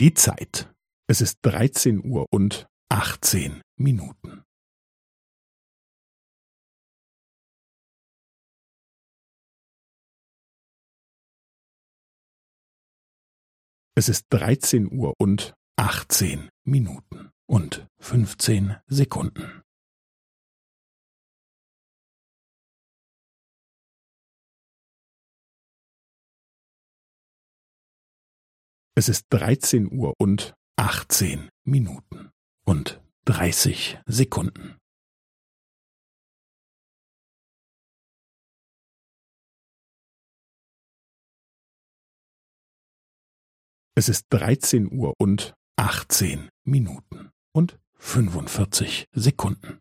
Die Zeit. Es ist dreizehn Uhr und achtzehn Minuten. Es ist dreizehn Uhr und achtzehn Minuten und fünfzehn Sekunden. Es ist dreizehn Uhr und achtzehn Minuten und dreißig Sekunden. Es ist dreizehn Uhr und achtzehn Minuten und fünfundvierzig Sekunden.